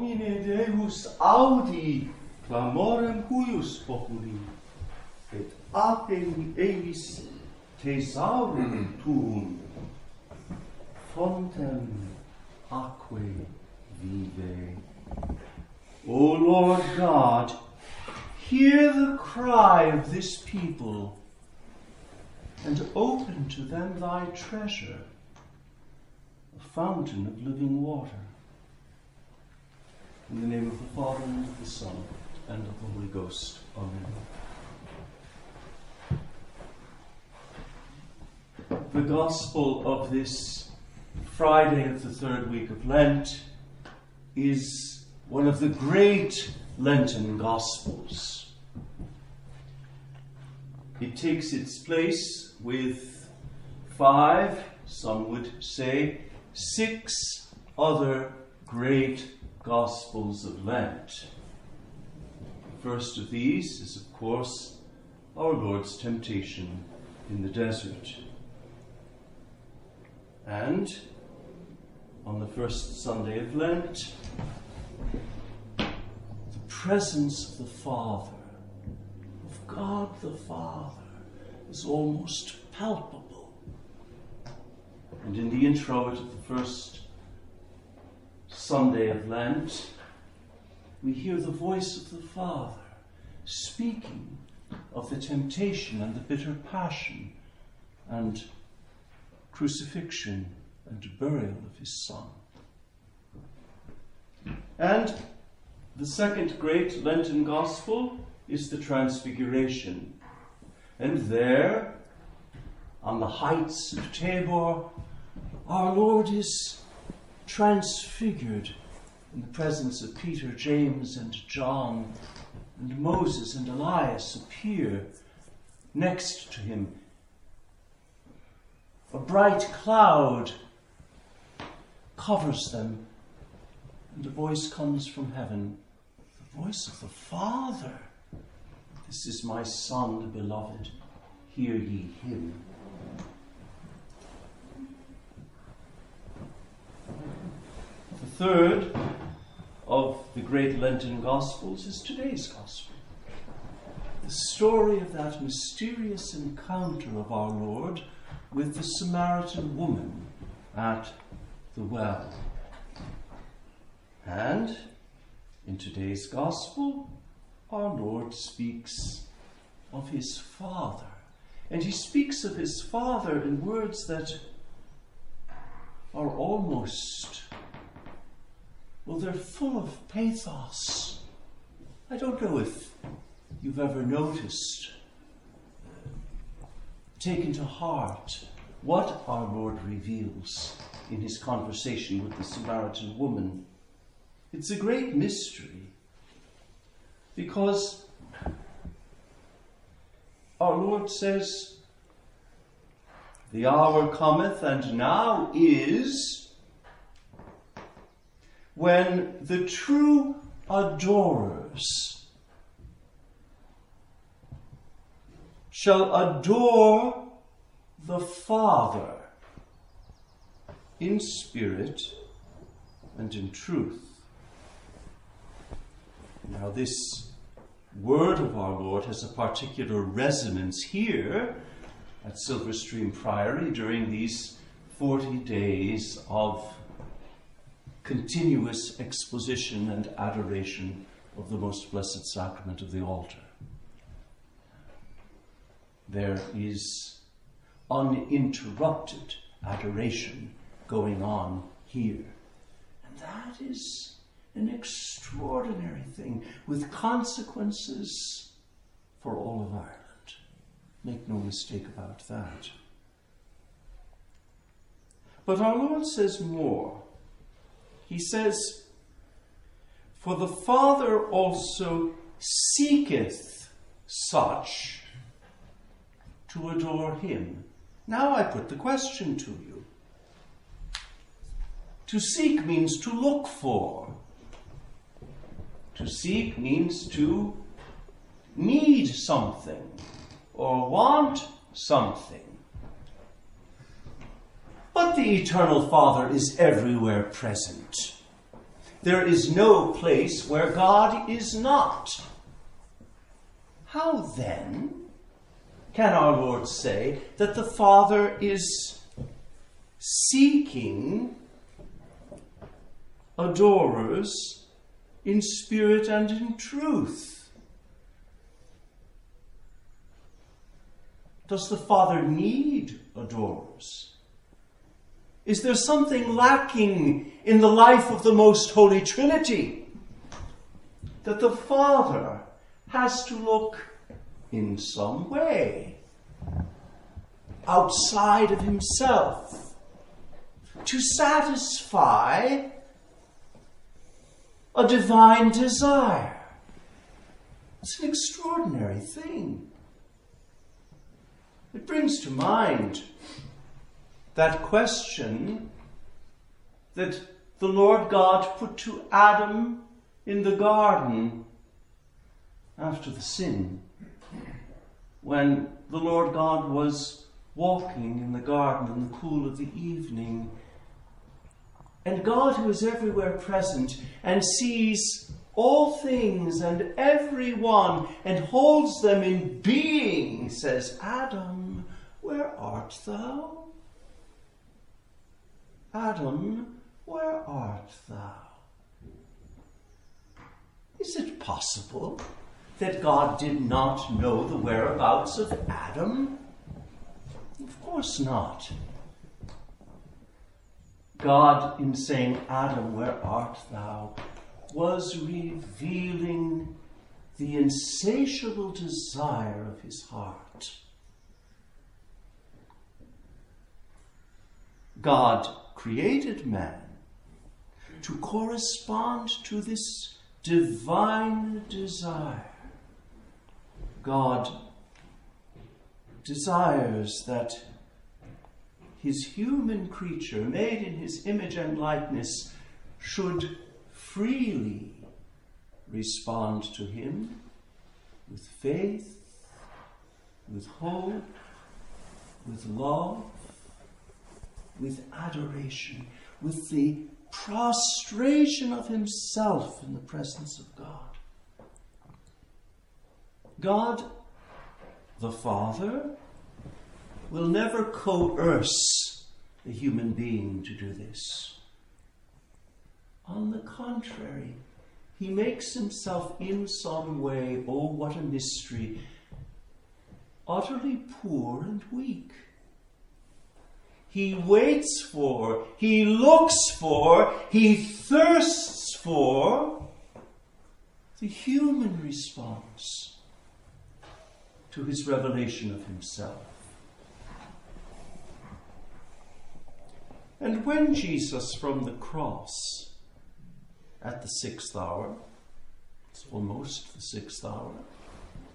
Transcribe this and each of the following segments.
Domine Deus audi clamorem huius populi, et apem eis thesaurum tuum, fontem aquae vivae. O Lord God, hear the cry of this people, and open to them thy treasure, a fountain of living water. In the name of the Father, and of the Son, and of the Holy Ghost. Amen. The Gospel of this Friday of the third week of Lent is one of the great Lenten Gospels. It takes its place with five, some would say, six other great Gospels of Lent. The first of these is, of course, our Lord's temptation in the desert. And on the first Sunday of Lent, the presence of the Father, of God the Father, is almost palpable. And in the introit of the first Sunday of Lent, we hear the voice of the Father speaking of the temptation and the bitter passion and crucifixion and burial of his Son. And the second great Lenten Gospel is the Transfiguration. And there, on the heights of Tabor, our Lord is transfigured in the presence of Peter, James, and John, and Moses and Elias appear next to him. A bright cloud covers them, and a voice comes from heaven the voice of the Father. This is my Son, the beloved. Hear ye him. Third of the great Lenten Gospels is today's Gospel. The story of that mysterious encounter of our Lord with the Samaritan woman at the well. And in today's Gospel, our Lord speaks of his Father. And he speaks of his Father in words that are almost, well, they're full of pathos. I don't know if you've ever noticed, uh, taken to heart, what our Lord reveals in his conversation with the Samaritan woman. It's a great mystery because our Lord says, The hour cometh, and now is, when the true adorers shall adore the Father in spirit and in truth. Now, this word of our Lord has a particular resonance here at Silverstream Priory during these 40 days of continuous exposition and adoration of the most blessed sacrament of the altar. There is uninterrupted adoration going on here. And that is an extraordinary thing with consequences for all of Ireland. Make no mistake about that. But our Lord says more. He says, For the Father also seeketh such to adore him. Now I put the question to you. To seek means to look for. To seek means to need something or want something. But the Eternal Father is everywhere present. there is no place where God is not. How then can our Lord say that the Father is seeking adorers in spirit and in truth? Does the Father need adorers? Is there something lacking in the life of the Most Holy Trinity that the Father has to look in some way outside of himself to satisfy a divine desire? It's an extraordinary thing. It brings to mind that question that the Lord God put to Adam in the garden after the sin, when the Lord God was walking in the garden in the cool of the evening. And God, who is everywhere present and sees all things and everyone and holds them in being, says, Adam, where art thou? Adam, where art thou? Is it possible that God did not know the whereabouts of Adam? Of course not. God, in saying, Adam, where art thou, was revealing the insatiable desire of his heart. God created man to correspond to this divine desire. God desires that his human creature, made in his image and likeness, should freely respond to him with faith, with hope, with love, with adoration, with the prostration of himself in the presence of God. God, the Father, will never coerce the human being to do this. On the contrary, he makes himself in some way, oh, what a mystery, utterly poor and weak he waits for, he looks for, he thirsts for the human response to his revelation of himself. And when Jesus from the cross at the sixth hour, it's almost the sixth hour,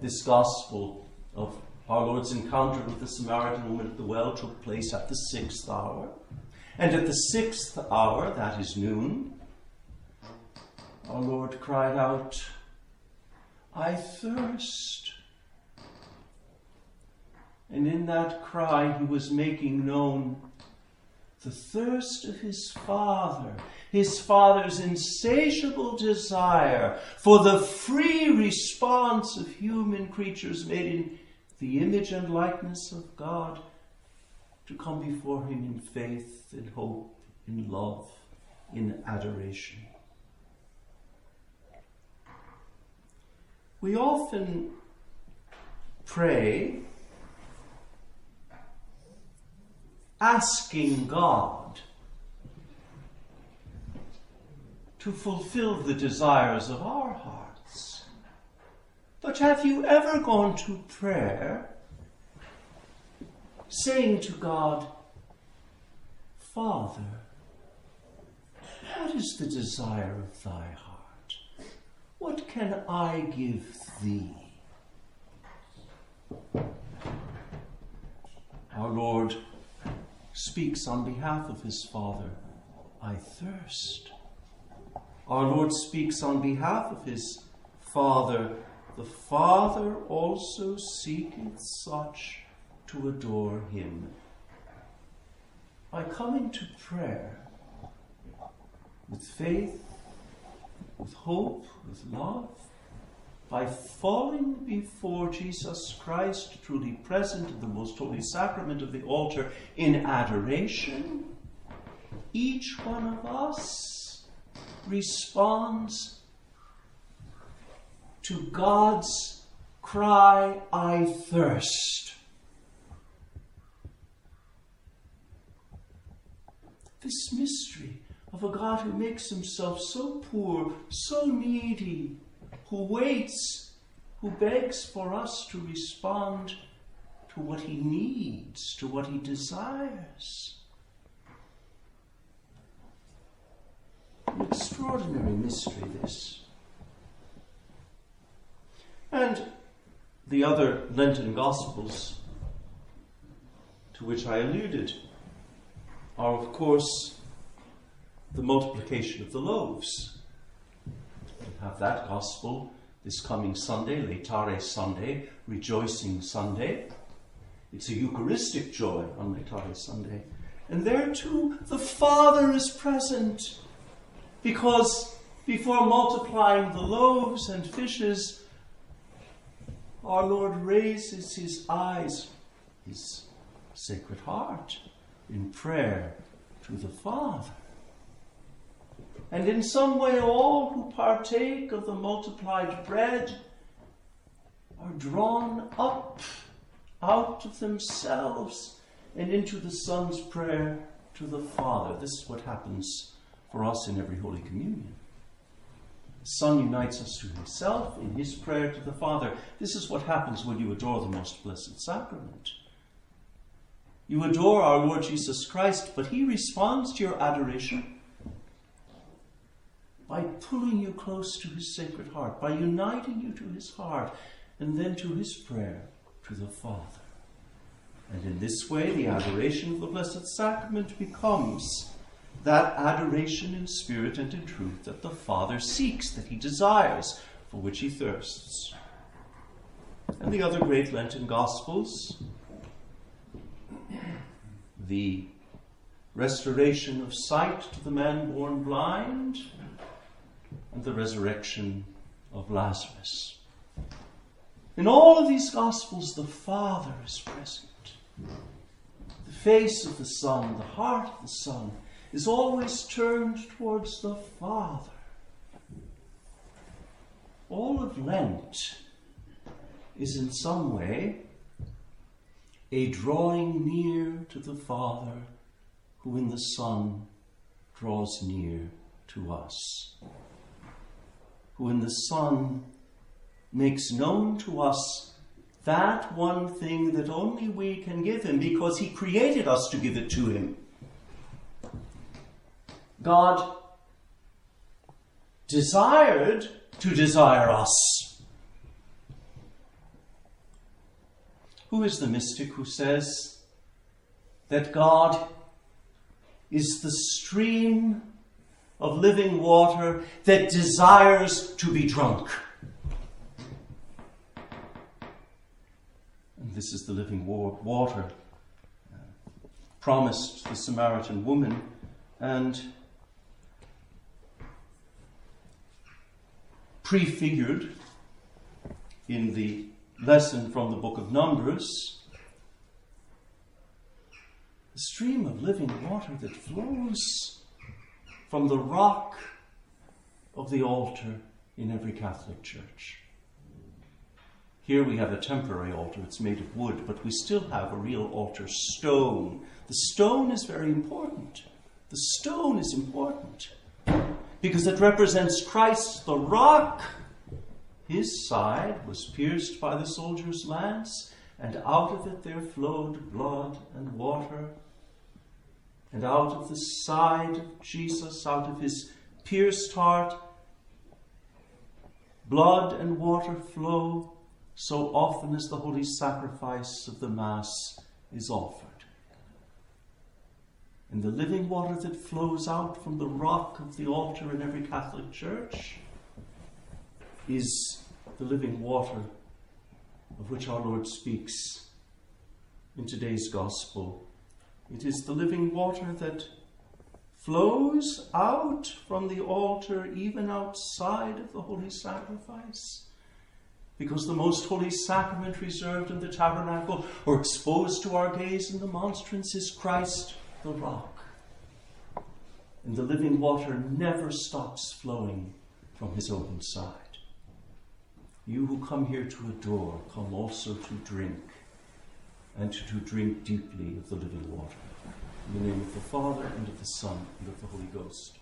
this gospel of our Lord's encounter with the Samaritan woman at the well took place at the sixth hour. And at the sixth hour, that is noon, our Lord cried out, I thirst. And in that cry, he was making known the thirst of his Father, his Father's insatiable desire for the free response of human creatures made in the image and likeness of God, to come before Him in faith, in hope, in love, in adoration. We often pray asking God to fulfill the desires of our heart. But have you ever gone to prayer saying to God, Father, what is the desire of thy heart? What can I give thee? Our Lord speaks on behalf of his Father, I thirst. Our Lord speaks on behalf of his Father, the Father also seeketh such to adore him. By coming to prayer with faith, with hope, with love, by falling before Jesus Christ, truly present in the most holy sacrament of the altar in adoration, each one of us responds to God's cry, I thirst. This mystery of a God who makes himself so poor, so needy, who waits, who begs for us to respond to what he needs, to what he desires. An extraordinary mystery, this. And the other Lenten Gospels to which I alluded are, of course, the multiplication of the loaves. We have that Gospel this coming Sunday, Laetare Sunday, Rejoicing Sunday. It's a Eucharistic joy on Laetare Sunday. And there too, the Father is present. Because before multiplying the loaves and fishes, our Lord raises his eyes, his sacred heart, in prayer to the Father. And in some way, all who partake of the multiplied bread are drawn up out of themselves and into the Son's prayer to the Father. This is what happens for us in every Holy Communion. Son unites us to Himself in His prayer to the Father. This is what happens when you adore the Most Blessed Sacrament. You adore our Lord Jesus Christ, but He responds to your adoration by pulling you close to His sacred heart, by uniting you to His heart, and then to His prayer to the Father. And in this way, the adoration of the Blessed Sacrament becomes that adoration in spirit and in truth that the Father seeks, that he desires, for which he thirsts. And the other great Lenten Gospels, the restoration of sight to the man born blind, and the resurrection of Lazarus. In all of these Gospels, the Father is present. The face of the Son, the heart of the Son, is always turned towards the Father. All of Lent is in some way a drawing near to the Father who in the Son draws near to us. Who in the Son makes known to us that one thing that only we can give him because he created us to give it to him. God desired to desire us. Who is the mystic who says that God is the stream of living water that desires to be drunk? And this is the living water uh, promised the Samaritan woman and prefigured in the lesson from the book of Numbers a stream of living water that flows from the rock of the altar in every Catholic church. Here we have a temporary altar, it's made of wood, but we still have a real altar stone. The stone is very important. The stone is important because it represents Christ, the rock. His side was pierced by the soldier's lance, and out of it there flowed blood and water. And out of the side of Jesus, out of his pierced heart, blood and water flow so often as the holy sacrifice of the Mass is offered and the living water that flows out from the rock of the altar in every Catholic church is the living water of which our Lord speaks in today's Gospel. It is the living water that flows out from the altar, even outside of the holy sacrifice. Because the most holy sacrament reserved in the tabernacle or exposed to our gaze in the monstrance is Christ the rock. And the living water never stops flowing from his open side. You who come here to adore, come also to drink, and to drink deeply of the living water. In the name of the Father, and of the Son, and of the Holy Ghost.